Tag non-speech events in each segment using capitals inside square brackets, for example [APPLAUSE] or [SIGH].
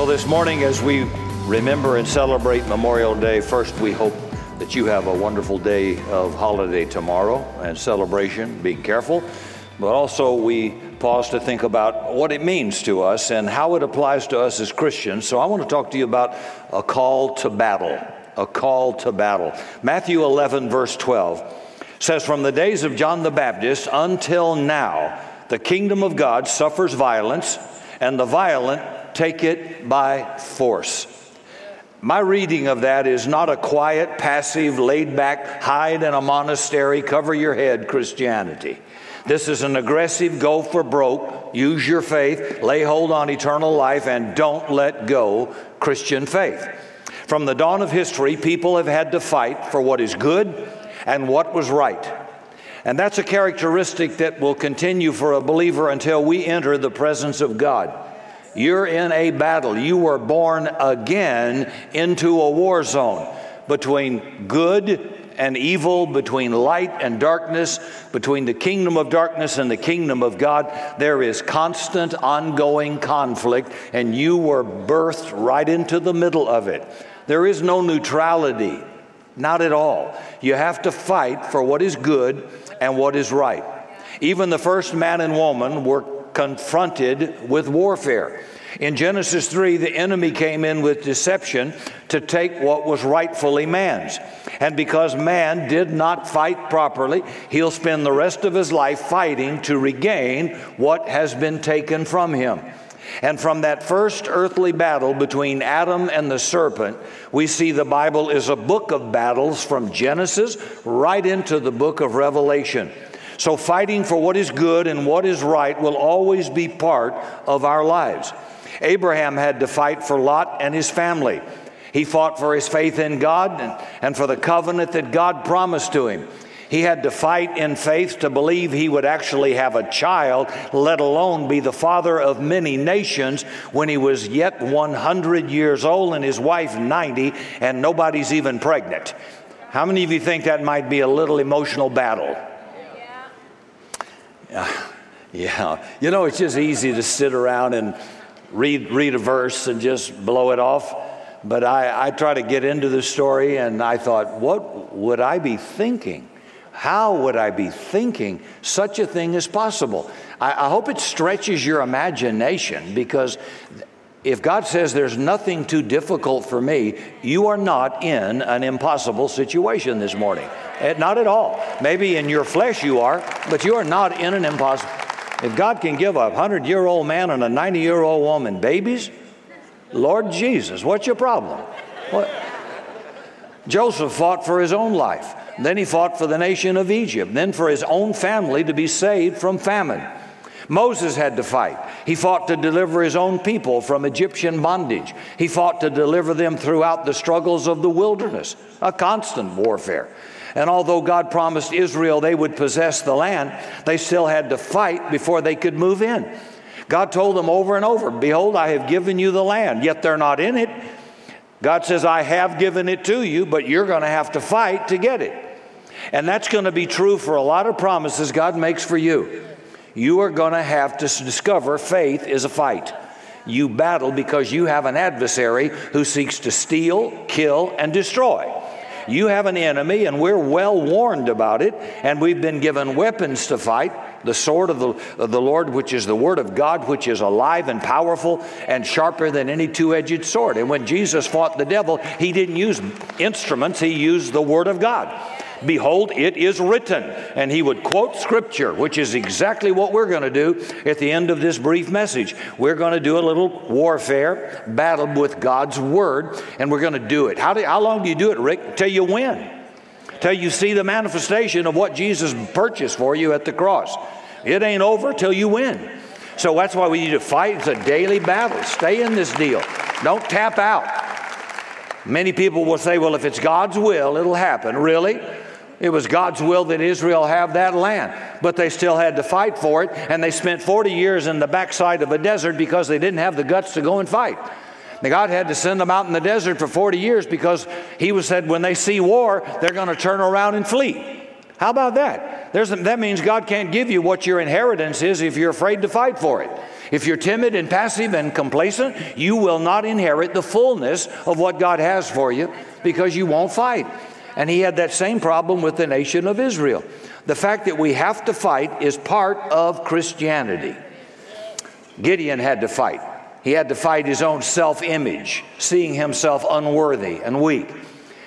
Well, this morning, as we remember and celebrate Memorial Day, first we hope that you have a wonderful day of holiday tomorrow and celebration. Be careful. But also, we pause to think about what it means to us and how it applies to us as Christians. So, I want to talk to you about a call to battle. A call to battle. Matthew 11, verse 12 says, From the days of John the Baptist until now, the kingdom of God suffers violence, and the violent take it by force. My reading of that is not a quiet, passive, laid back, hide in a monastery, cover your head Christianity. This is an aggressive go for broke, use your faith, lay hold on eternal life, and don't let go Christian faith. From the dawn of history, people have had to fight for what is good and what was right. And that's a characteristic that will continue for a believer until we enter the presence of God. You're in a battle. You were born again into a war zone between good and evil, between light and darkness, between the kingdom of darkness and the kingdom of God. There is constant, ongoing conflict, and you were birthed right into the middle of it. There is no neutrality, not at all. You have to fight for what is good and what is right. Even the first man and woman were confronted with warfare. In Genesis 3, the enemy came in with deception to take what was rightfully man's. And because man did not fight properly, he'll spend the rest of his life fighting to regain what has been taken from him. And from that first earthly battle between Adam and the serpent, we see the Bible is a book of battles from Genesis right into the book of Revelation. So, fighting for what is good and what is right will always be part of our lives. Abraham had to fight for Lot and his family. He fought for his faith in God and, for the covenant that God promised to him. He had to fight in faith to believe he would actually have a child, let alone be the father of many nations when he was yet 100 years old and his wife 90 and nobody's even pregnant. How many of you think that might be a little emotional battle? [SIGHS] Yeah. You know, it's just easy to sit around and read, read a verse and just blow it off. But I, I try to get into the story and I thought, what would I be thinking? How would I be thinking such a thing is possible? I, I hope it stretches your imagination because if God says there's nothing too difficult for me, you are not in an impossible situation this morning. Eh, not at all. Maybe in your flesh you are, but you are not in an impossible. If God can give a 100 year old man and a 90 year old woman babies, Lord Jesus, what's your problem? What? Joseph fought for his own life. Then he fought for the nation of Egypt, then for his own family to be saved from famine. Moses had to fight. He fought to deliver his own people from Egyptian bondage. He fought to deliver them throughout the struggles of the wilderness, a constant warfare. And although God promised Israel they would possess the land, they still had to fight before they could move in. God told them over and over, Behold, I have given you the land, yet they're not in it. God says, I have given it to you, but you're going to have to fight to get it. And that's going to be true for a lot of promises God makes for you. You are going to have to discover faith is a fight. You battle because you have an adversary who seeks to steal, kill, and destroy. You have an enemy, and we're well warned about it, and we've been given weapons to fight the sword of the, of the Lord, which is the Word of God, which is alive and powerful and sharper than any two edged sword. And when Jesus fought the devil, he didn't use instruments, he used the Word of God. Behold, it is written. And he would quote scripture, which is exactly what we're going to do at the end of this brief message. We're going to do a little warfare, battle with God's word, and we're going to do it. How, do, how long do you do it, Rick? Till you win. Till you see the manifestation of what Jesus purchased for you at the cross. It ain't over till you win. So that's why we need to fight. It's a daily battle. Stay in this deal. Don't tap out. Many people will say, well, if it's God's will, it'll happen. Really? It was God's will that Israel have that land, but they still had to fight for it, and they spent 40 years in the backside of a desert because they didn't have the guts to go and fight. Now God had to send them out in the desert for 40 years because He was said when they see war, they're going to turn around and flee. How about that? There's, that means God can't give you what your inheritance is if you're afraid to fight for it. If you're timid and passive and complacent, you will not inherit the fullness of what God has for you because you won't fight. And he had that same problem with the nation of Israel. The fact that we have to fight is part of Christianity. Gideon had to fight. He had to fight his own self image, seeing himself unworthy and weak.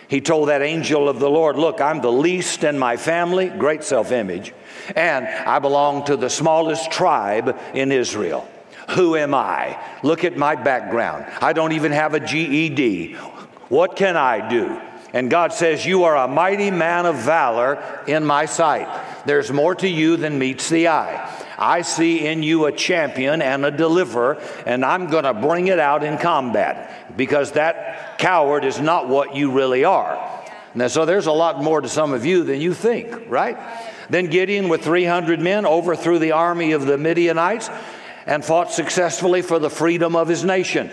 He told that angel of the Lord, Look, I'm the least in my family, great self image, and I belong to the smallest tribe in Israel. Who am I? Look at my background. I don't even have a GED. What can I do? And God says, You are a mighty man of valor in my sight. There's more to you than meets the eye. I see in you a champion and a deliverer, and I'm going to bring it out in combat because that coward is not what you really are. Now, so there's a lot more to some of you than you think, right? Then Gideon, with 300 men, overthrew the army of the Midianites and fought successfully for the freedom of his nation.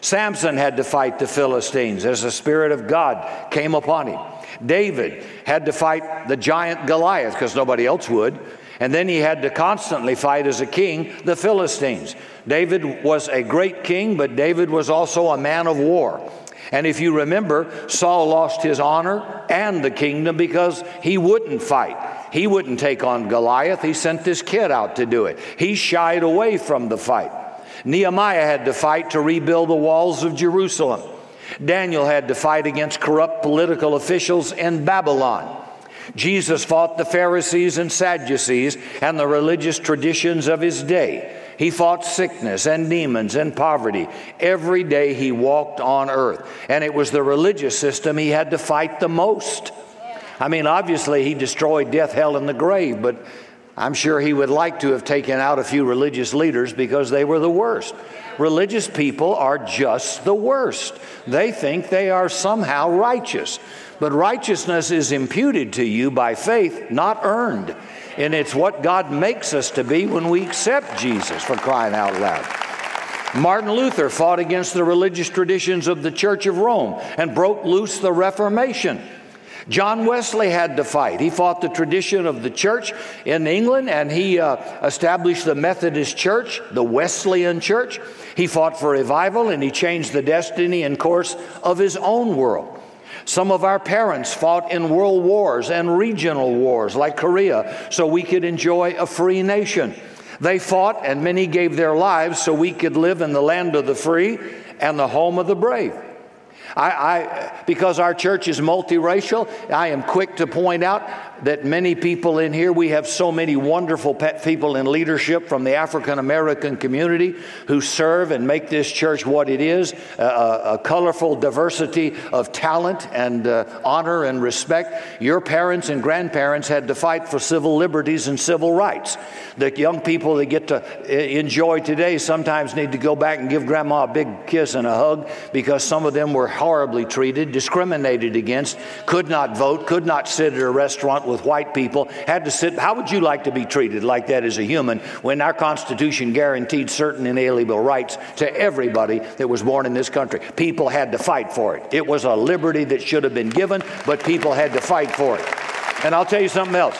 Samson had to fight the Philistines as the Spirit of God came upon him. David had to fight the giant Goliath because nobody else would. And then he had to constantly fight as a king the Philistines. David was a great king, but David was also a man of war. And if you remember, Saul lost his honor and the kingdom because he wouldn't fight. He wouldn't take on Goliath. He sent this kid out to do it. He shied away from the fight. Nehemiah had to fight to rebuild the walls of Jerusalem. Daniel had to fight against corrupt political officials in Babylon. Jesus fought the Pharisees and Sadducees and the religious traditions of his day. He fought sickness and demons and poverty every day he walked on earth. And it was the religious system he had to fight the most. I mean, obviously, he destroyed death, hell, and the grave, but I'm sure he would like to have taken out a few religious leaders because they were the worst. Religious people are just the worst. They think they are somehow righteous. But righteousness is imputed to you by faith, not earned. And it's what God makes us to be when we accept Jesus, for crying out loud. Martin Luther fought against the religious traditions of the Church of Rome and broke loose the Reformation. John Wesley had to fight. He fought the tradition of the church in England and he uh, established the Methodist Church, the Wesleyan Church. He fought for revival and he changed the destiny and course of his own world. Some of our parents fought in world wars and regional wars like Korea so we could enjoy a free nation. They fought and many gave their lives so we could live in the land of the free and the home of the brave. I, I, because our church is multiracial, I am quick to point out that many people in here, we have so many wonderful people in leadership from the African American community who serve and make this church what it is a, a colorful diversity of talent and uh, honor and respect. Your parents and grandparents had to fight for civil liberties and civil rights. The young people that get to uh, enjoy today sometimes need to go back and give grandma a big kiss and a hug because some of them were horribly treated, discriminated against, could not vote, could not sit at a restaurant with white people, had to sit. How would you like to be treated like that as a human when our Constitution guaranteed certain inalienable rights to everybody that was born in this country? People had to fight for it. It was a liberty that should have been given, but people had to fight for it. And I'll tell you something else.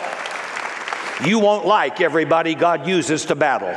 You won't like everybody God uses to battle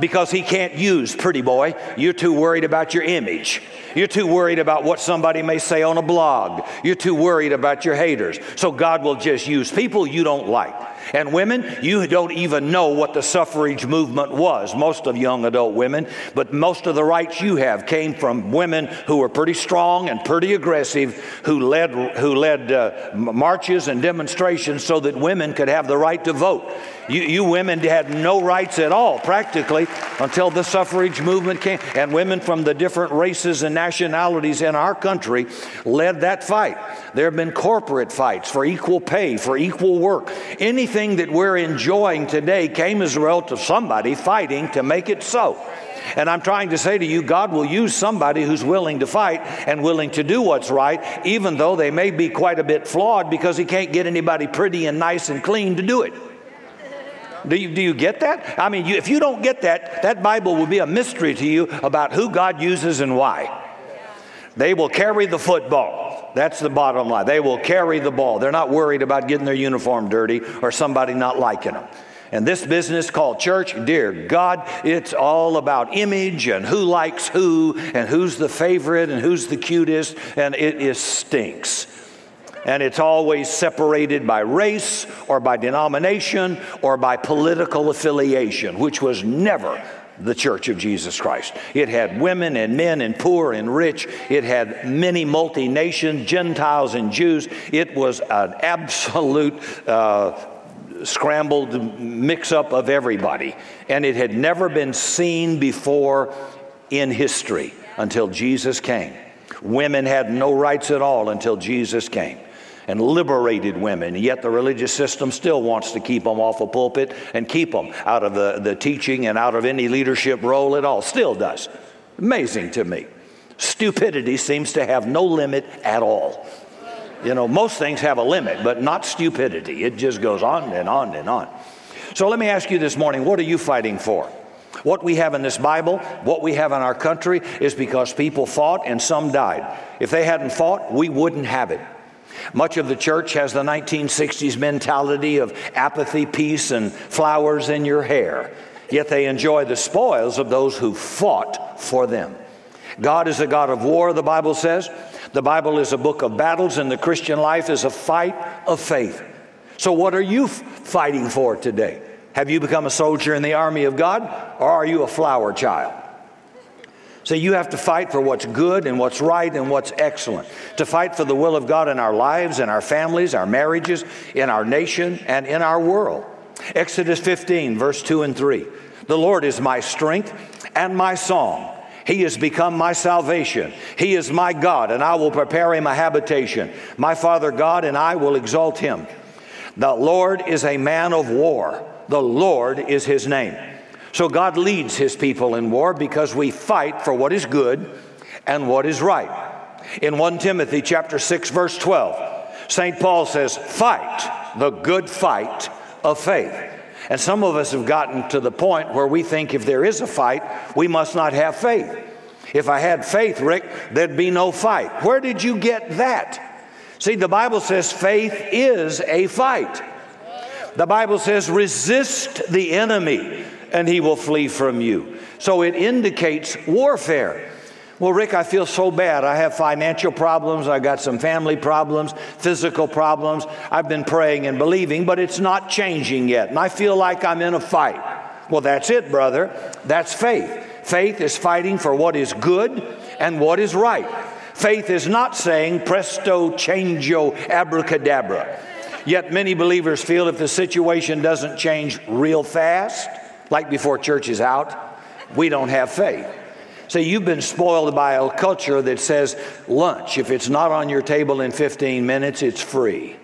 because He can't use pretty boy. You're too worried about your image. You're too worried about what somebody may say on a blog. You're too worried about your haters. So God will just use people you don't like. And women, you don't even know what the suffrage movement was, most of young adult women, but most of the rights you have came from women who were pretty strong and pretty aggressive, who led, who led uh, marches and demonstrations so that women could have the right to vote. You, you women had no rights at all, practically, until the suffrage movement came. And women from the different races and nationalities in our country led that fight. There have been corporate fights for equal pay, for equal work. Anything that we're enjoying today came as a result of somebody fighting to make it so. And I'm trying to say to you, God will use somebody who's willing to fight and willing to do what's right, even though they may be quite a bit flawed because He can't get anybody pretty and nice and clean to do it. Do you, do you get that? I mean, you, if you don't get that, that Bible will be a mystery to you about who God uses and why. They will carry the football. That's the bottom line. They will carry the ball. They're not worried about getting their uniform dirty or somebody not liking them. And this business called church, dear God, it's all about image and who likes who and who's the favorite and who's the cutest, and it is stinks. And it's always separated by race or by denomination or by political affiliation, which was never the church of Jesus Christ. It had women and men and poor and rich. It had many multi nations, Gentiles and Jews. It was an absolute uh, scrambled mix up of everybody. And it had never been seen before in history until Jesus came. Women had no rights at all until Jesus came and liberated women. Yet the religious system still wants to keep them off a pulpit and keep them out of the, the teaching and out of any leadership role at all. Still does. Amazing to me. Stupidity seems to have no limit at all. You know, most things have a limit, but not stupidity. It just goes on and on and on. So let me ask you this morning what are you fighting for? What we have in this Bible, what we have in our country, is because people fought and some died. If they hadn't fought, we wouldn't have it. Much of the church has the 1960s mentality of apathy, peace, and flowers in your hair, yet they enjoy the spoils of those who fought for them. God is a God of war, the Bible says. The Bible is a book of battles, and the Christian life is a fight of faith. So, what are you fighting for today? Have you become a soldier in the army of God, or are you a flower child? So you have to fight for what's good and what's right and what's excellent. To fight for the will of God in our lives, in our families, our marriages, in our nation, and in our world. Exodus 15, verse 2 and 3. The Lord is my strength and my song. He has become my salvation. He is my God, and I will prepare him a habitation. My Father God, and I will exalt him. The Lord is a man of war. The Lord is his name. So God leads his people in war because we fight for what is good and what is right. In 1 Timothy chapter 6 verse 12, St. Paul says, "Fight the good fight of faith." And some of us have gotten to the point where we think if there is a fight, we must not have faith. If I had faith, Rick, there'd be no fight. Where did you get that? See, the Bible says faith is a fight. The Bible says resist the enemy and he will flee from you. So it indicates warfare. Well, Rick, I feel so bad. I have financial problems. I got some family problems, physical problems. I've been praying and believing, but it's not changing yet. And I feel like I'm in a fight. Well, that's it, brother. That's faith. Faith is fighting for what is good and what is right. Faith is not saying presto, changeo, abracadabra. Yet many believers feel if the situation doesn't change real fast, like before church is out, we don't have faith. So you've been spoiled by a culture that says lunch, if it's not on your table in 15 minutes, it's free.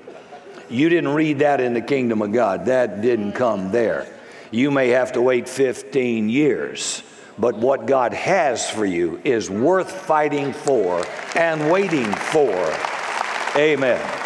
You didn't read that in the kingdom of God. That didn't come there. You may have to wait 15 years, but what God has for you is worth fighting for and waiting for. Amen.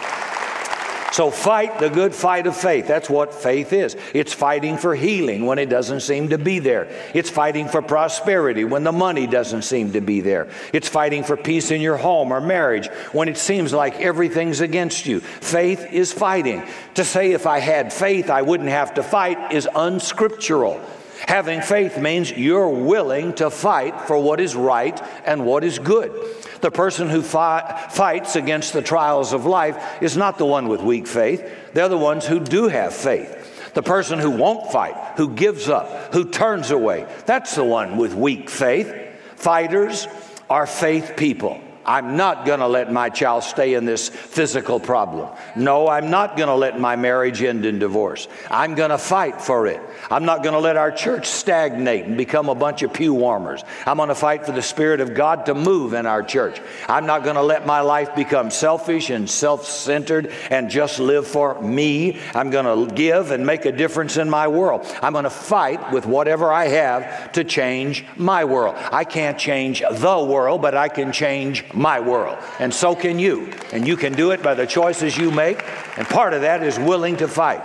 So fight the good fight of faith. That's what faith is. It's fighting for healing when it doesn't seem to be there. It's fighting for prosperity when the money doesn't seem to be there. It's fighting for peace in your home or marriage when it seems like everything's against you. Faith is fighting. To say if I had faith I wouldn't have to fight is unscriptural. Having faith means you're willing to fight for what is right and what is good. The person who fi- fights against the trials of life is not the one with weak faith, they're the ones who do have faith. The person who won't fight, who gives up, who turns away, that's the one with weak faith. Fighters are faith people. I'm not going to let my child stay in this physical problem. No, I'm not going to let my marriage end in divorce. I'm going to fight for it. I'm not going to let our church stagnate and become a bunch of pew warmers. I'm going to fight for the Spirit of God to move in our church. I'm not going to let my life become selfish and self centered and just live for me. I'm going to give and make a difference in my world. I'm going to fight with whatever I have to change my world. I can't change the world, but I can change my world. And so can you. And you can do it by the choices you make. And part of that is willing to fight.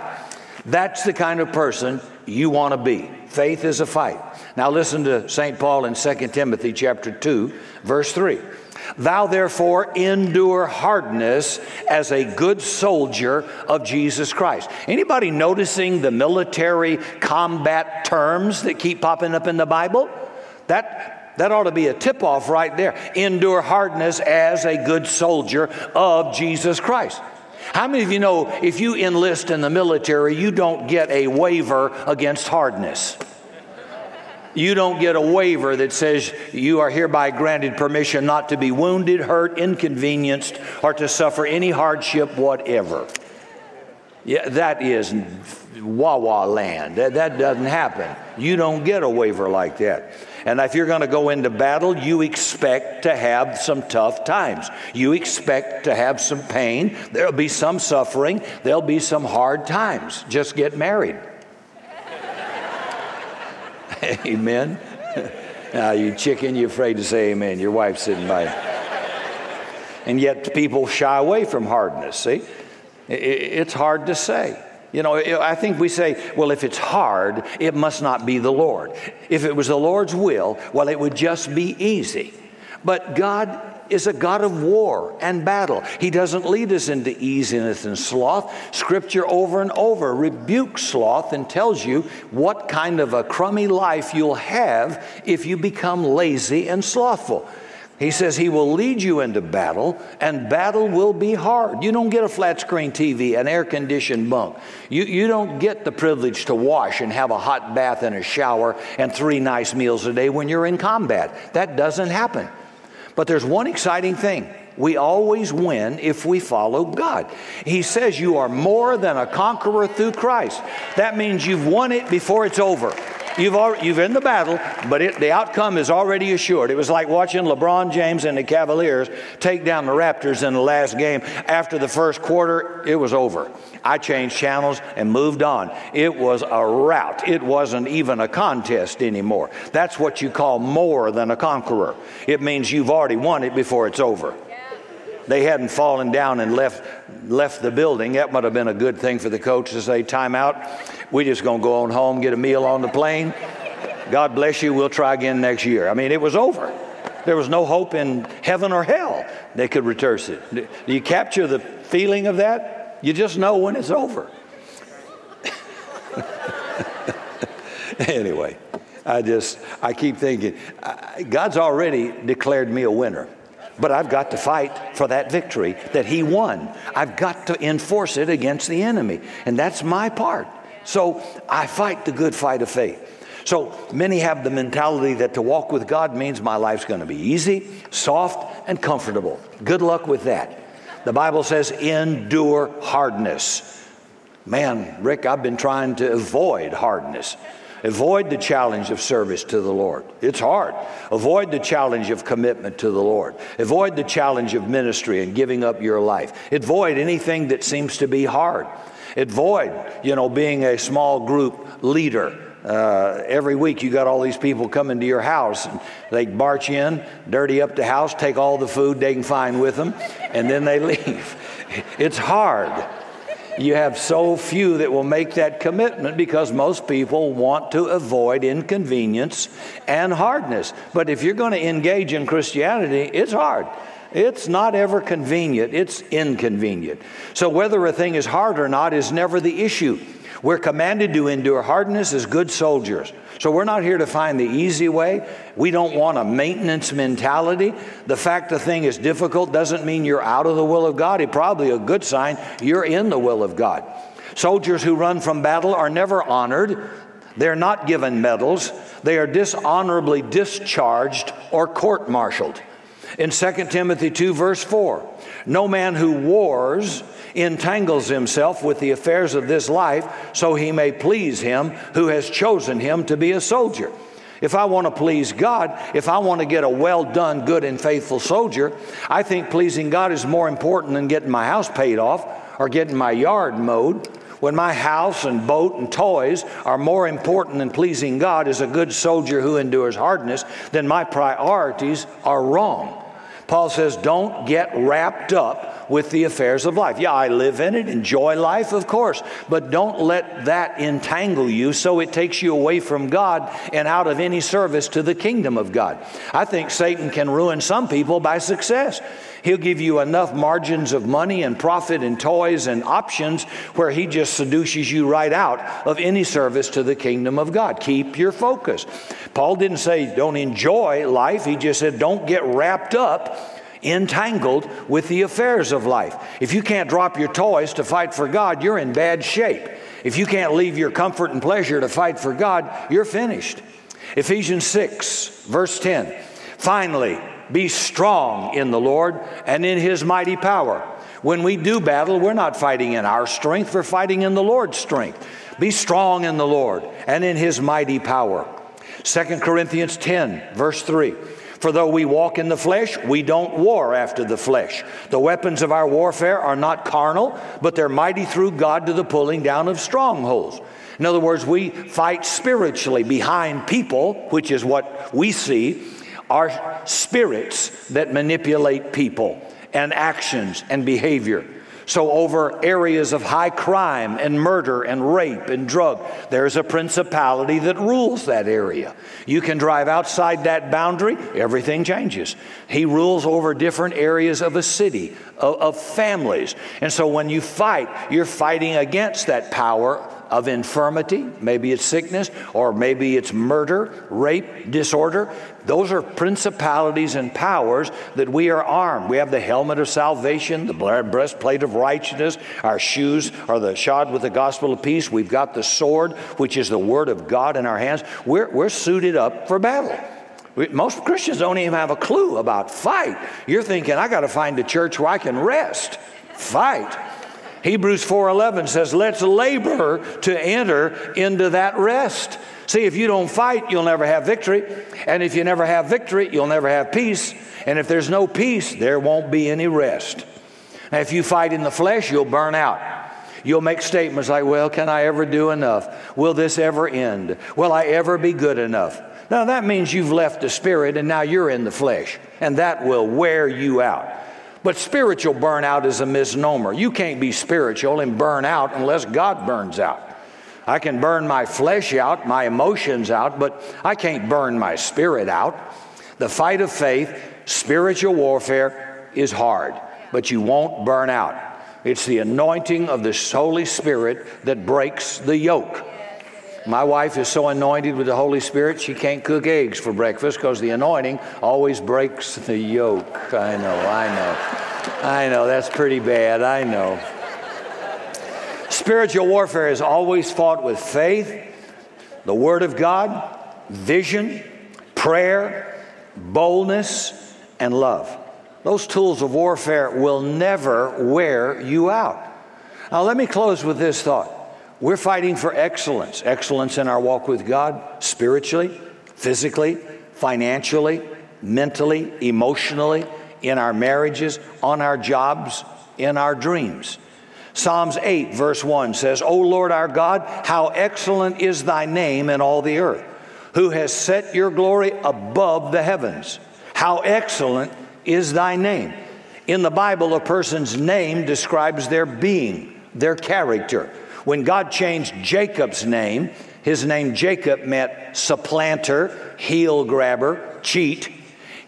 That's the kind of person you want to be. Faith is a fight. Now listen to St. Paul in 2 Timothy chapter 2, verse 3. Thou therefore endure hardness as a good soldier of Jesus Christ. Anybody noticing the military combat terms that keep popping up in the Bible? That, that ought to be a tip off right there. Endure hardness as a good soldier of Jesus Christ. How many of you know if you enlist in the military, you don't get a waiver against hardness? You don't get a waiver that says you are hereby granted permission not to be wounded, hurt, inconvenienced, or to suffer any hardship whatever. Yeah, that is Wawa land. That, that doesn't happen. You don't get a waiver like that. And if you're going to go into battle, you expect to have some tough times. You expect to have some pain. There'll be some suffering. There'll be some hard times. Just get married. [LAUGHS] amen. [LAUGHS] now, you chicken, you're afraid to say amen. Your wife's sitting by. and yet, people shy away from hardness. See, it's hard to say. You know, I think we say, well, if it's hard, it must not be the Lord. If it was the Lord's will, well, it would just be easy. But God is a God of war and battle. He doesn't lead us into easiness and sloth. Scripture over and over rebukes sloth and tells you what kind of a crummy life you'll have if you become lazy and slothful. He says he will lead you into battle, and battle will be hard. You don't get a flat screen TV, an air conditioned bunk. You, you don't get the privilege to wash and have a hot bath and a shower and three nice meals a day when you're in combat. That doesn't happen. But there's one exciting thing. We always win if we follow God. He says you are more than a conqueror through Christ. That means you've won it before it's over. You've, already, you've in the battle, but it, the outcome is already assured. It was like watching LeBron James and the Cavaliers take down the Raptors in the last game. After the first quarter, it was over. I changed channels and moved on. It was a rout. It wasn't even a contest anymore. That's what you call more than a conqueror. It means you've already won it before it's over they hadn't fallen down and left left the building. That might have been a good thing for the coach to say, "Time out. We just gonna go on home, get a meal on the plane. God bless you. We'll try again next year." I mean, it was over. There was no hope in heaven or hell they could returse it. Do you capture the feeling of that? You just know when it's over. [LAUGHS] anyway, I just I keep thinking God's already declared me a winner. But I've got to fight for that victory that he won. I've got to enforce it against the enemy. And that's my part. So I fight the good fight of faith. So many have the mentality that to walk with God means my life's going to be easy, soft, and comfortable. Good luck with that. The Bible says, endure hardness. Man, Rick, I've been trying to avoid hardness. Avoid the challenge of service to the Lord. It's hard. Avoid the challenge of commitment to the Lord. Avoid the challenge of ministry and giving up your life. Avoid anything that seems to be hard. Avoid, you know, being a small group leader. Uh, every week you got all these people coming to your house and they march in, dirty up the house, take all the food they can find with them, and then they [LAUGHS] leave. It's hard you have so few that will make that commitment because most people want to avoid inconvenience and hardness. But if you're going to engage in Christianity, it's hard. It's not ever convenient, it's inconvenient. So, whether a thing is hard or not is never the issue. We're commanded to endure hardness as good soldiers. So we're not here to find the easy way. We don't want a maintenance mentality. The fact the thing is difficult doesn't mean you're out of the will of God. It's probably a good sign you're in the will of God. Soldiers who run from battle are never honored. They're not given medals. They are dishonorably discharged or court martialed. In 2 Timothy 2, verse 4, no man who wars entangles himself with the affairs of this life so he may please him who has chosen him to be a soldier. If I want to please God, if I want to get a well done, good, and faithful soldier, I think pleasing God is more important than getting my house paid off or getting my yard mowed. When my house and boat and toys are more important than pleasing God as a good soldier who endures hardness, then my priorities are wrong. Paul says, don't get wrapped up with the affairs of life. Yeah, I live in it, enjoy life, of course, but don't let that entangle you so it takes you away from God and out of any service to the kingdom of God. I think Satan can ruin some people by success. He'll give you enough margins of money and profit and toys and options where he just seduces you right out of any service to the kingdom of God. Keep your focus. Paul didn't say don't enjoy life, he just said don't get wrapped up entangled with the affairs of life. If you can't drop your toys to fight for God, you're in bad shape. If you can't leave your comfort and pleasure to fight for God, you're finished. Ephesians 6, verse 10. Finally, be strong in the Lord and in his mighty power. When we do battle, we're not fighting in our strength, we're fighting in the Lord's strength. Be strong in the Lord and in his mighty power. 2 Corinthians 10, verse 3. For though we walk in the flesh, we don't war after the flesh. The weapons of our warfare are not carnal, but they're mighty through God to the pulling down of strongholds. In other words, we fight spiritually behind people, which is what we see, are spirits that manipulate people and actions and behavior. So, over areas of high crime and murder and rape and drug, there's a principality that rules that area. You can drive outside that boundary, everything changes. He rules over different areas of a city, of, of families. And so, when you fight, you're fighting against that power of infirmity, maybe it's sickness, or maybe it's murder, rape, disorder. Those are principalities and powers that we are armed. We have the helmet of salvation, the breastplate of righteousness, our shoes are the shod with the gospel of peace. We've got the sword, which is the word of God in our hands. We're, we're suited up for battle. most Christians don't even have a clue about fight. You're thinking, I got to find a church where I can rest. Fight. Hebrews 4:11 says, "Let's labor to enter into that rest." See, if you don't fight, you'll never have victory. And if you never have victory, you'll never have peace. And if there's no peace, there won't be any rest. Now, if you fight in the flesh, you'll burn out. You'll make statements like, Well, can I ever do enough? Will this ever end? Will I ever be good enough? Now, that means you've left the spirit and now you're in the flesh, and that will wear you out. But spiritual burnout is a misnomer. You can't be spiritual and burn out unless God burns out. I can burn my flesh out, my emotions out, but I can't burn my spirit out. The fight of faith, spiritual warfare, is hard, but you won't burn out. It's the anointing of the Holy Spirit that breaks the yoke. My wife is so anointed with the Holy Spirit, she can't cook eggs for breakfast because the anointing always breaks the yoke. I know, I know. I know, that's pretty bad. I know. Spiritual warfare is always fought with faith, the Word of God, vision, prayer, boldness, and love. Those tools of warfare will never wear you out. Now, let me close with this thought. We're fighting for excellence excellence in our walk with God, spiritually, physically, financially, mentally, emotionally, in our marriages, on our jobs, in our dreams. Psalms 8, verse 1 says, O Lord our God, how excellent is thy name in all the earth, who has set your glory above the heavens. How excellent is thy name. In the Bible, a person's name describes their being, their character. When God changed Jacob's name, his name Jacob meant supplanter, heel grabber, cheat.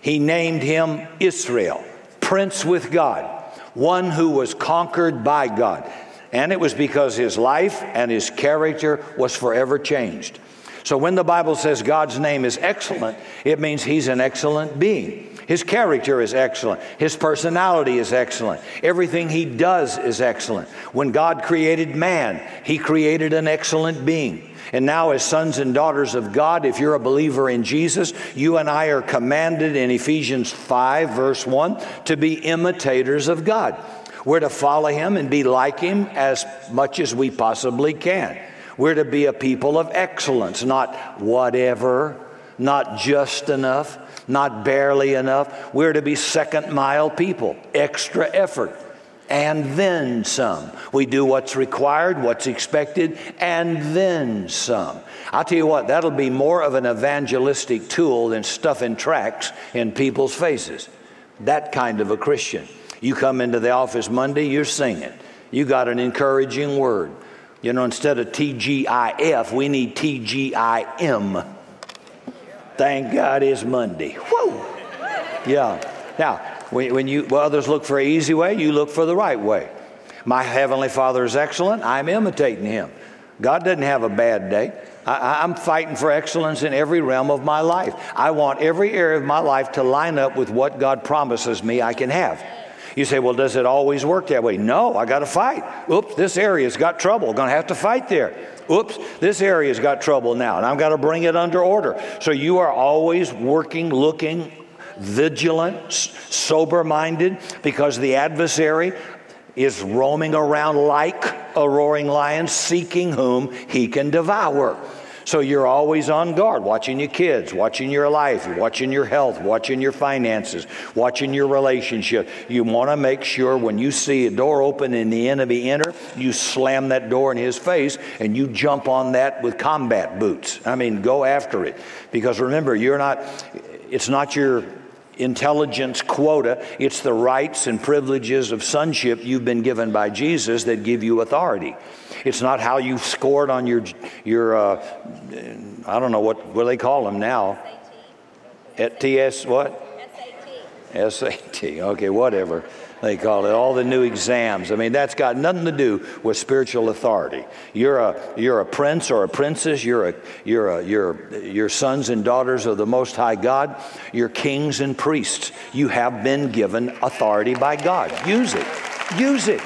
He named him Israel, prince with God, one who was conquered by God. And it was because his life and his character was forever changed. So when the Bible says God's name is excellent, it means he's an excellent being. His character is excellent. His personality is excellent. Everything he does is excellent. When God created man, he created an excellent being. And now, as sons and daughters of God, if you're a believer in Jesus, you and I are commanded in Ephesians 5, verse 1, to be imitators of God. We're to follow him and be like him as much as we possibly can. We're to be a people of excellence, not whatever, not just enough, not barely enough. We're to be second mile people, extra effort, and then some. We do what's required, what's expected, and then some. I'll tell you what, that'll be more of an evangelistic tool than stuffing tracts in people's faces. That kind of a Christian. You come into the office Monday, you're singing. You got an encouraging word. You know, instead of TGIF, we need TGIM. Thank God it's Monday. Whoa! Yeah. Now, when, you well, others look for an easy way, you look for the right way. My heavenly Father is excellent. I'm imitating him. God doesn't have a bad day. I, am fighting for excellence in every realm of my life. I want every area of my life to line up with what God promises me I can have. You say, well, does it always work that way? No, I got to fight. Oops, this area's got trouble. Going to have to fight there. Oops, this area's got trouble now, and I've got to bring it under order. So you are always working, looking, vigilant, sober minded, because the adversary is roaming around like a roaring lion, seeking whom he can devour. So you're always on guard, watching your kids, watching your life, watching your health, watching your finances, watching your relationship. You want to make sure when you see a door open and the enemy enter, you slam that door in his face and you jump on that with combat boots. I mean, go after it. Because remember, you're not, it's not your intelligence quota. It's the rights and privileges of sonship you've been given by Jesus that give you authority. It's not how you scored on your, your uh, I don't know what, what they call them now? At TS what? SAT. SAT. Okay, whatever they call it, all the new exams. I mean, that's got nothing to do with spiritual authority. You're a, you're a prince or a princess, you're, a, you're, a, you're, you're sons and daughters of the Most High God, you're kings and priests. You have been given authority by God. Use it. Use it.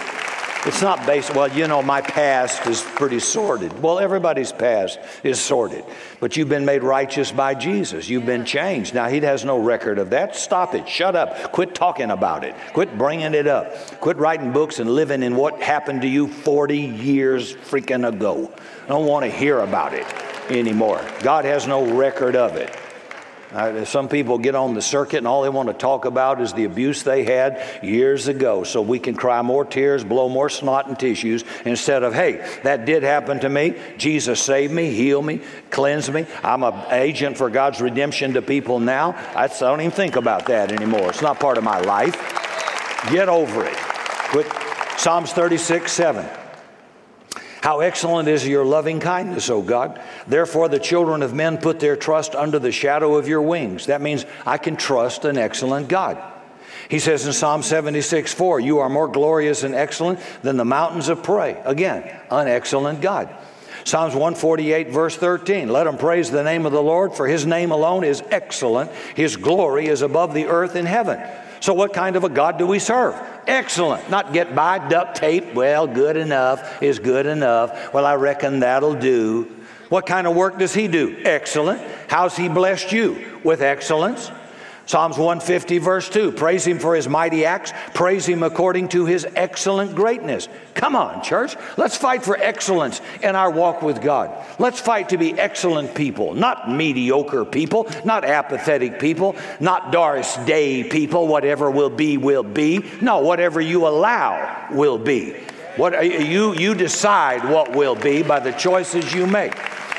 It's not based, well, you know, my past is pretty sordid. Well, everybody's past is sordid. But you've been made righteous by Jesus. You've been changed. Now, He has no record of that. Stop it. Shut up. Quit talking about it. Quit bringing it up. Quit writing books and living in what happened to you 40 years freaking ago. I don't want to hear about it anymore. God has no record of it. Uh, some people get on the circuit and all they want to talk about is the abuse they had years ago. So we can cry more tears, blow more snot and tissues instead of, hey, that did happen to me. Jesus saved me, healed me, cleansed me. I'm an agent for God's redemption to people now. I don't even think about that anymore. It's not part of my life. Get over it. Quit. Psalms 36, 7. How excellent is your loving kindness, O God. Therefore, the children of men put their trust under the shadow of your wings. That means I can trust an excellent God. He says in Psalm 76 4, You are more glorious and excellent than the mountains of prey. Again, an excellent God. Psalms 148, verse 13 Let them praise the name of the Lord, for his name alone is excellent. His glory is above the earth and heaven. So, what kind of a God do we serve? Excellent. Not get by duct tape. Well, good enough is good enough. Well, I reckon that'll do. What kind of work does he do? Excellent. How's he blessed you? With excellence. Psalms 150, verse 2 Praise him for his mighty acts, praise him according to his excellent greatness. Come on, church. Let's fight for excellence in our walk with God. Let's fight to be excellent people, not mediocre people, not apathetic people, not Doris Day people. Whatever will be, will be. No, whatever you allow will be. What you, you decide what will be by the choices you make.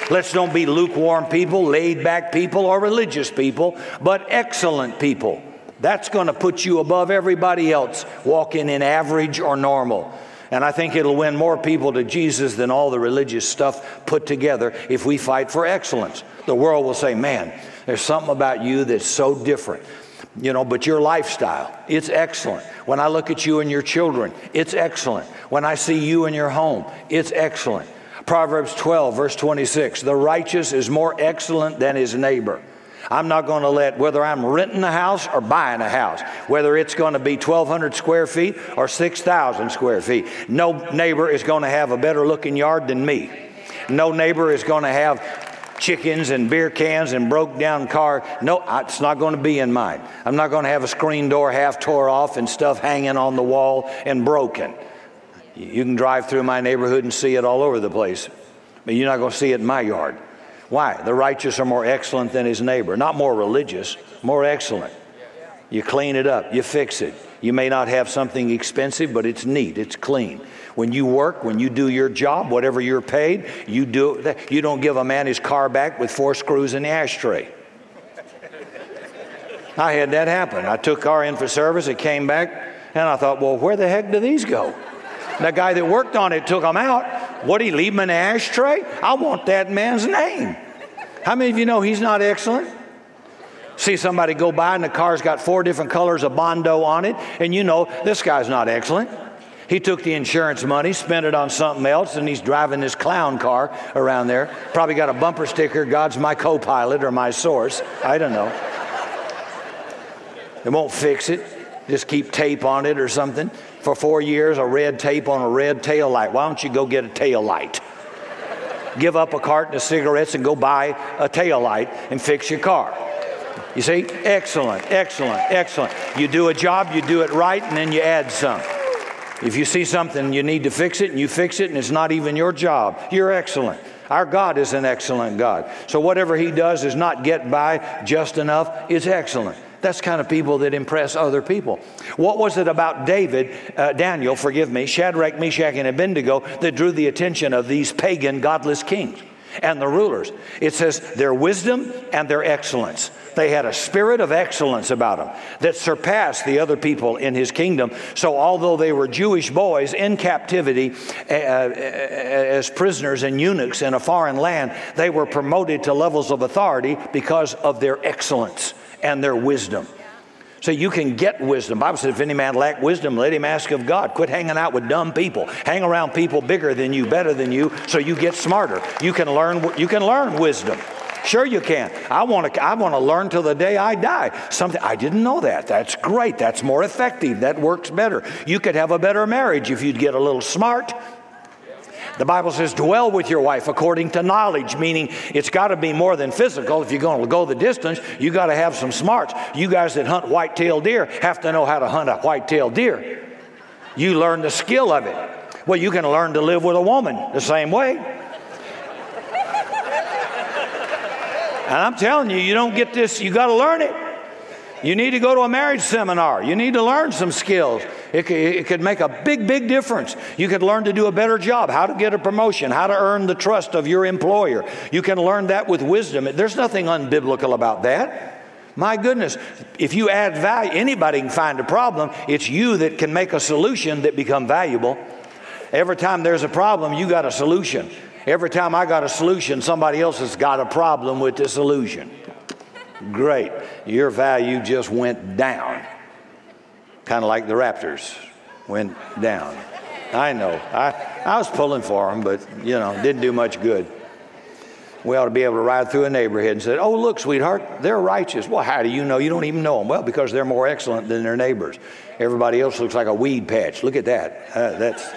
Let's don't be lukewarm people, laid back people, or religious people, but excellent people. That's going to put you above everybody else walking in average or normal. And I think it'll win more people to Jesus than all the religious stuff put together if we fight for excellence. The world will say, man, there's something about you that's so different. You know, but your lifestyle, it's excellent. When I look at you and your children, it's excellent. When I see you in your home, it's excellent. Proverbs 12, verse 26 The righteous is more excellent than his neighbor. I'm not going to let, whether I'm renting a house or buying a house, whether it's going to be 1,200 square feet or 6,000 square feet, no neighbor is going to have a better looking yard than me. No neighbor is going to have chickens and beer cans and broke down car. No, it's not going to be in mine. I'm not going to have a screen door half tore off and stuff hanging on the wall and broken. You can drive through my neighborhood and see it all over the place, but you're not going to see it in my yard. Why? The righteous are more excellent than his neighbor. Not more religious, more excellent. You clean it up, you fix it. You may not have something expensive, but it's neat, it's clean. When you work, when you do your job, whatever you're paid, you do you don't give a man his car back with four screws in the ashtray. I had that happen. I took car in for service, it came back, and I thought, well, where the heck do these go? The guy that worked on it took them out. What, he leave in an ashtray? I want that man's name. How many of you know he's not excellent? See somebody go by and the car's got four different colors of Bondo on it, and you know this guy's not excellent. He took the insurance money, spent it on something else, and he's driving this clown car around there. Probably got a bumper sticker, God's my co pilot or my source. I don't know. They won't fix it, just keep tape on it or something for four years, a red tape on a red tail light. Why don't you go get a tail light? Give up a carton of cigarettes and go buy a tail light and fix your car. You see? Excellent, excellent, excellent. You do a job, you do it right, and then you add some. If you see something you need to fix it and you fix it and it's not even your job, you're excellent. Our God is an excellent God. So whatever He does is not get by just enough, it's excellent. That's kind of people that impress other people. What was it about David, uh, Daniel, forgive me, Shadrach, Meshach, and Abednego that drew the attention of these pagan, godless kings and the rulers? It says their wisdom and their excellence. They had a spirit of excellence about them that surpassed the other people in his kingdom. So, although they were Jewish boys in captivity uh, as prisoners and eunuchs in a foreign land, they were promoted to levels of authority because of their excellence and their wisdom. So you can get wisdom. Bible says, if any man lack wisdom, let him ask of God. Quit hanging out with dumb people. Hang around people bigger than you, better than you, so you get smarter. You can learn. You can learn wisdom. Sure, you can. I want to. I want to learn till the day I die. Something I didn't know that. That's great. That's more effective. That works better. You could have a better marriage if you'd get a little smart. The Bible says, dwell with your wife according to knowledge, meaning it's got to be more than physical. If you're going to go the distance, you got to have some smarts. You guys that hunt white-tailed deer have to know how to hunt a white-tailed deer. You learn the skill of it. Well, you can learn to live with a woman the same way. And I'm telling you, you don't get this, you got to learn it. You need to go to a marriage seminar. You need to learn some skills. It could, it could make a big, big difference. You could learn to do a better job, how to get a promotion, how to earn the trust of your employer. You can learn that with wisdom. There's nothing unbiblical about that. My goodness, if you add value, anybody can find a problem. It's you that can make a solution that become valuable. Every time there's a problem, you got a solution. Every time I got a solution, somebody else has got a problem with the solution. Great. Your value just went down kind of like the Raptors went down. I know. I, I was pulling for them, but, you know, didn't do much good. We ought to be able to ride through a neighborhood and say, Oh, look, sweetheart, they're righteous. Well, how do you know? You don't even know them. Well, because they're more excellent than their neighbors. Everybody else looks like a weed patch. Look at that. Uh, that's,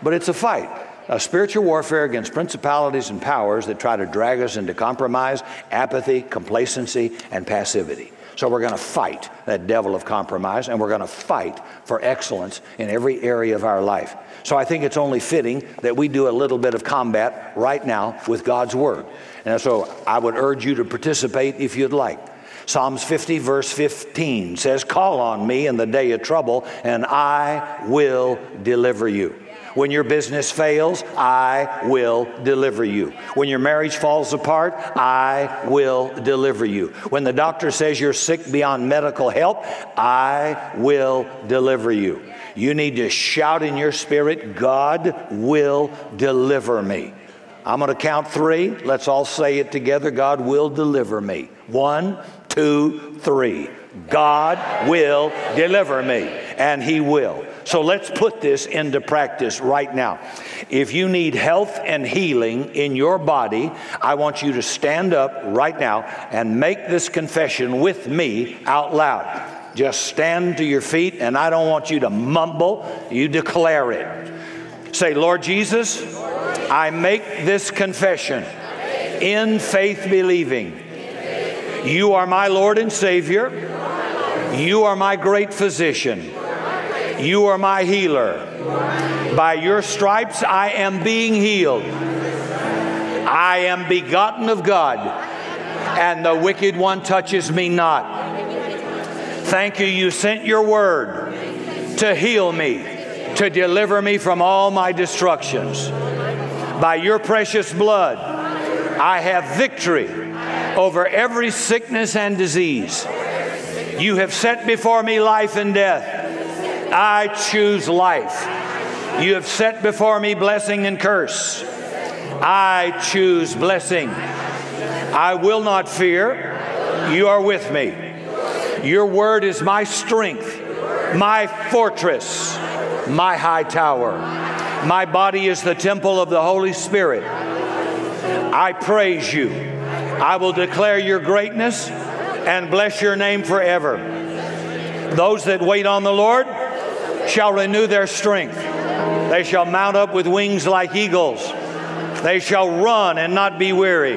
but it's a fight. A spiritual warfare against principalities and powers that try to drag us into compromise, apathy, complacency, and passivity. So we're going to fight that devil of compromise and we're going to fight for excellence in every area of our life. So I think it's only fitting that we do a little bit of combat right now with God's Word. And so I would urge you to participate if you'd like. Psalms 50, verse 15 says, Call on me in the day of trouble, and I will deliver you. When your business fails, I will deliver you. When your marriage falls apart, I will deliver you. When the doctor says you're sick beyond medical help, I will deliver you. You need to shout in your spirit, God will deliver me. I'm going to count three. Let's all say it together. God will deliver me. One, two, three. God will deliver me, and He will. So let's put this into practice right now. If you need health and healing in your body, I want you to stand up right now and make this confession with me out loud. Just stand to your feet, and I don't want you to mumble, you declare it. Say, Lord Jesus, I make this confession in faith believing. You are my Lord and Savior. You are my great physician. You are my healer. By your stripes I am being healed. I am begotten of God, and the wicked one touches me not. Thank you, you sent your word to heal me, to deliver me from all my destructions. By your precious blood, I have victory over every sickness and disease. You have set before me life and death. I choose life. You have set before me blessing and curse. I choose blessing. I will not fear. You are with me. Your word is my strength, my fortress, my high tower. My body is the temple of the Holy Spirit. I praise you. I will declare your greatness and bless your name forever. Those that wait on the Lord shall renew their strength. They shall mount up with wings like eagles. They shall run and not be weary.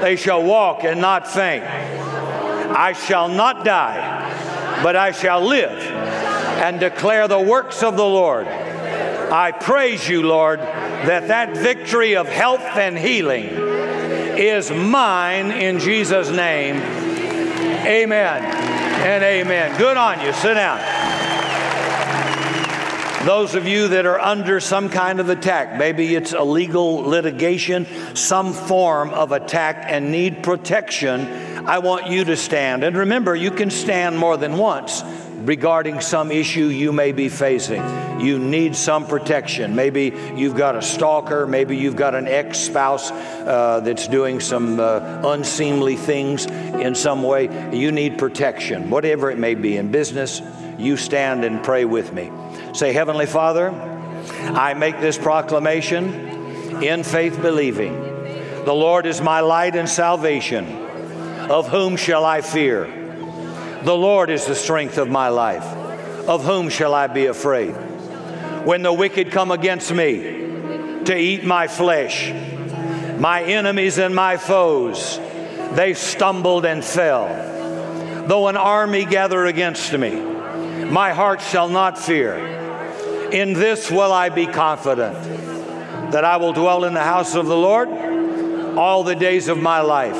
They shall walk and not faint. I shall not die, but I shall live and declare the works of the Lord. I praise you, Lord, that that victory of health and healing is mine in Jesus' name. Amen and amen. Good on you. Sit down. Those of you that are under some kind of attack, maybe it's a legal litigation, some form of attack, and need protection, I want you to stand. And remember, you can stand more than once regarding some issue you may be facing. You need some protection. Maybe you've got a stalker, maybe you've got an ex spouse uh, that's doing some uh, unseemly things in some way. You need protection, whatever it may be. In business, you stand and pray with me. Say, Heavenly Father, I make this proclamation in faith believing. The Lord is my light and salvation. Of whom shall I fear? The Lord is the strength of my life. Of whom shall I be afraid? When the wicked come against me to eat my flesh, my enemies and my foes, they stumbled and fell. Though an army gather against me, my heart shall not fear. In this will I be confident that I will dwell in the house of the Lord all the days of my life.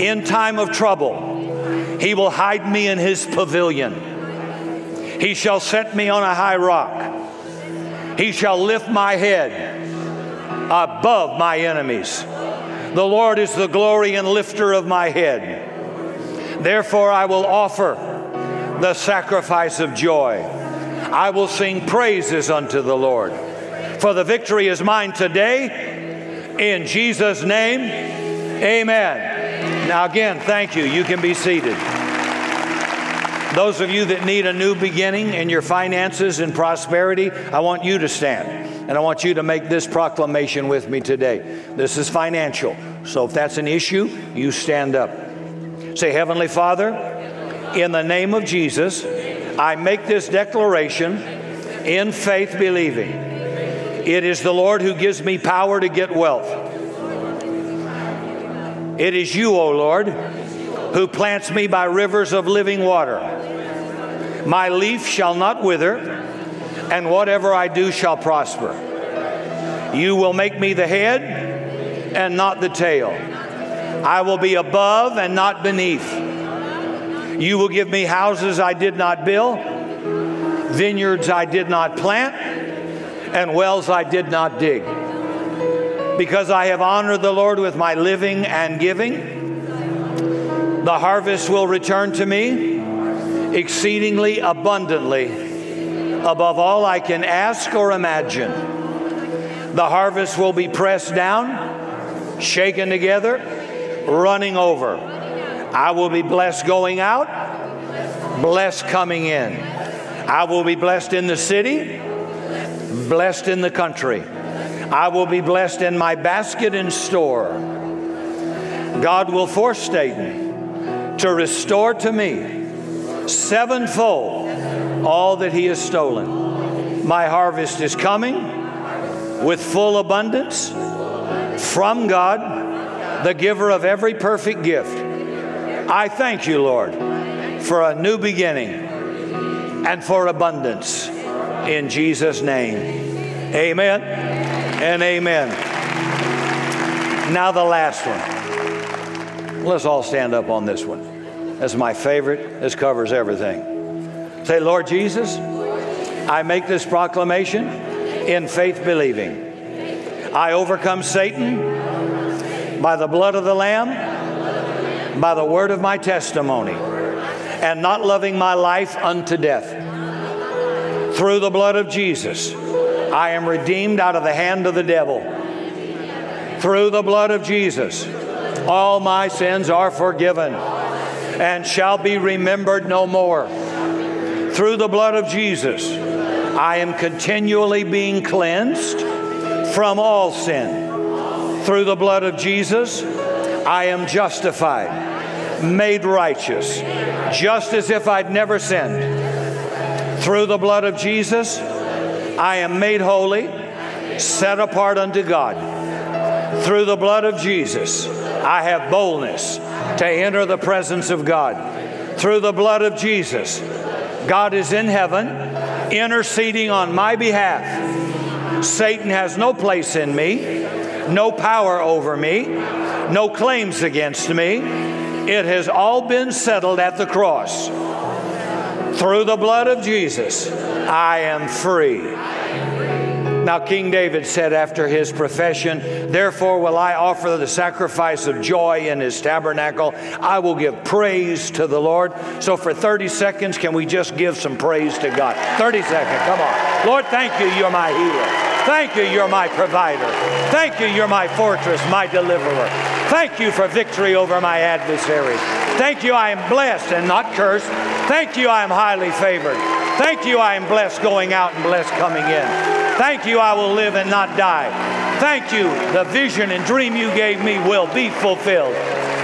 In time of trouble, he will hide me in his pavilion. He shall set me on a high rock. He shall lift my head above my enemies. The Lord is the glory and lifter of my head. Therefore, I will offer the sacrifice of joy. I will sing praises unto the Lord. For the victory is mine today. In Jesus' name, amen. Now, again, thank you. You can be seated. Those of you that need a new beginning in your finances and prosperity, I want you to stand. And I want you to make this proclamation with me today. This is financial. So if that's an issue, you stand up. Say, Heavenly Father, in the name of Jesus, I make this declaration in faith believing. It is the Lord who gives me power to get wealth. It is you, O Lord, who plants me by rivers of living water. My leaf shall not wither, and whatever I do shall prosper. You will make me the head and not the tail. I will be above and not beneath. You will give me houses I did not build, vineyards I did not plant, and wells I did not dig. Because I have honored the Lord with my living and giving, the harvest will return to me exceedingly abundantly above all I can ask or imagine. The harvest will be pressed down, shaken together, running over I will be blessed going out, blessed coming in. I will be blessed in the city, blessed in the country. I will be blessed in my basket and store. God will force Satan to restore to me sevenfold all that he has stolen. My harvest is coming with full abundance from God, the giver of every perfect gift. I thank you, Lord, for a new beginning and for abundance. In Jesus' name, amen and amen. Now, the last one. Let's all stand up on this one. That's my favorite. This covers everything. Say, Lord Jesus, I make this proclamation in faith believing. I overcome Satan by the blood of the Lamb by the word of my testimony. and not loving my life unto death. Through the blood of Jesus, I am redeemed out of the hand of the devil. Through the blood of Jesus, all my sins are forgiven and shall be remembered no more. Through the blood of Jesus, I am continually being cleansed from all sin. Through the blood of Jesus, I am justified, made righteous, just as if I'd never sinned. Through the blood of Jesus, I am made holy, set apart unto God. Through the blood of Jesus, I have boldness to enter the presence of God. Through the blood of Jesus, God is in heaven interceding on my behalf. Satan has no place in me, no power over me, no claims against me. It has all been settled at the cross. Through the blood of Jesus, I am free. Now, King David said after his profession, Therefore will I offer the sacrifice of joy in his tabernacle. I will give praise to the Lord. So, for 30 seconds, can we just give some praise to God? 30 seconds, come on. Lord, thank you, you're my healer. Thank you, you're my provider. Thank you, you're my fortress, my deliverer. Thank you for victory over my adversaries. Thank you, I am blessed and not cursed. Thank you, I am highly favored. Thank you, I am blessed going out and blessed coming in. Thank you, I will live and not die. Thank you, the vision and dream you gave me will be fulfilled.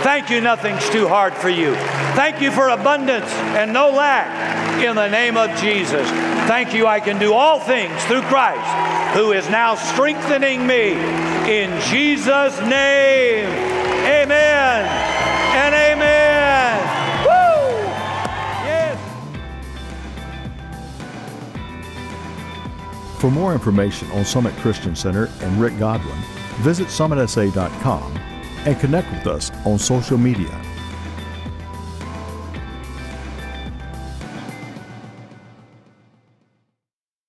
Thank you, nothing's too hard for you. Thank you for abundance and no lack in the name of Jesus. Thank you, I can do all things through Christ who is now strengthening me. In Jesus' name, amen and amen. For more information on Summit Christian Center and Rick Godwin, visit summitsa.com and connect with us on social media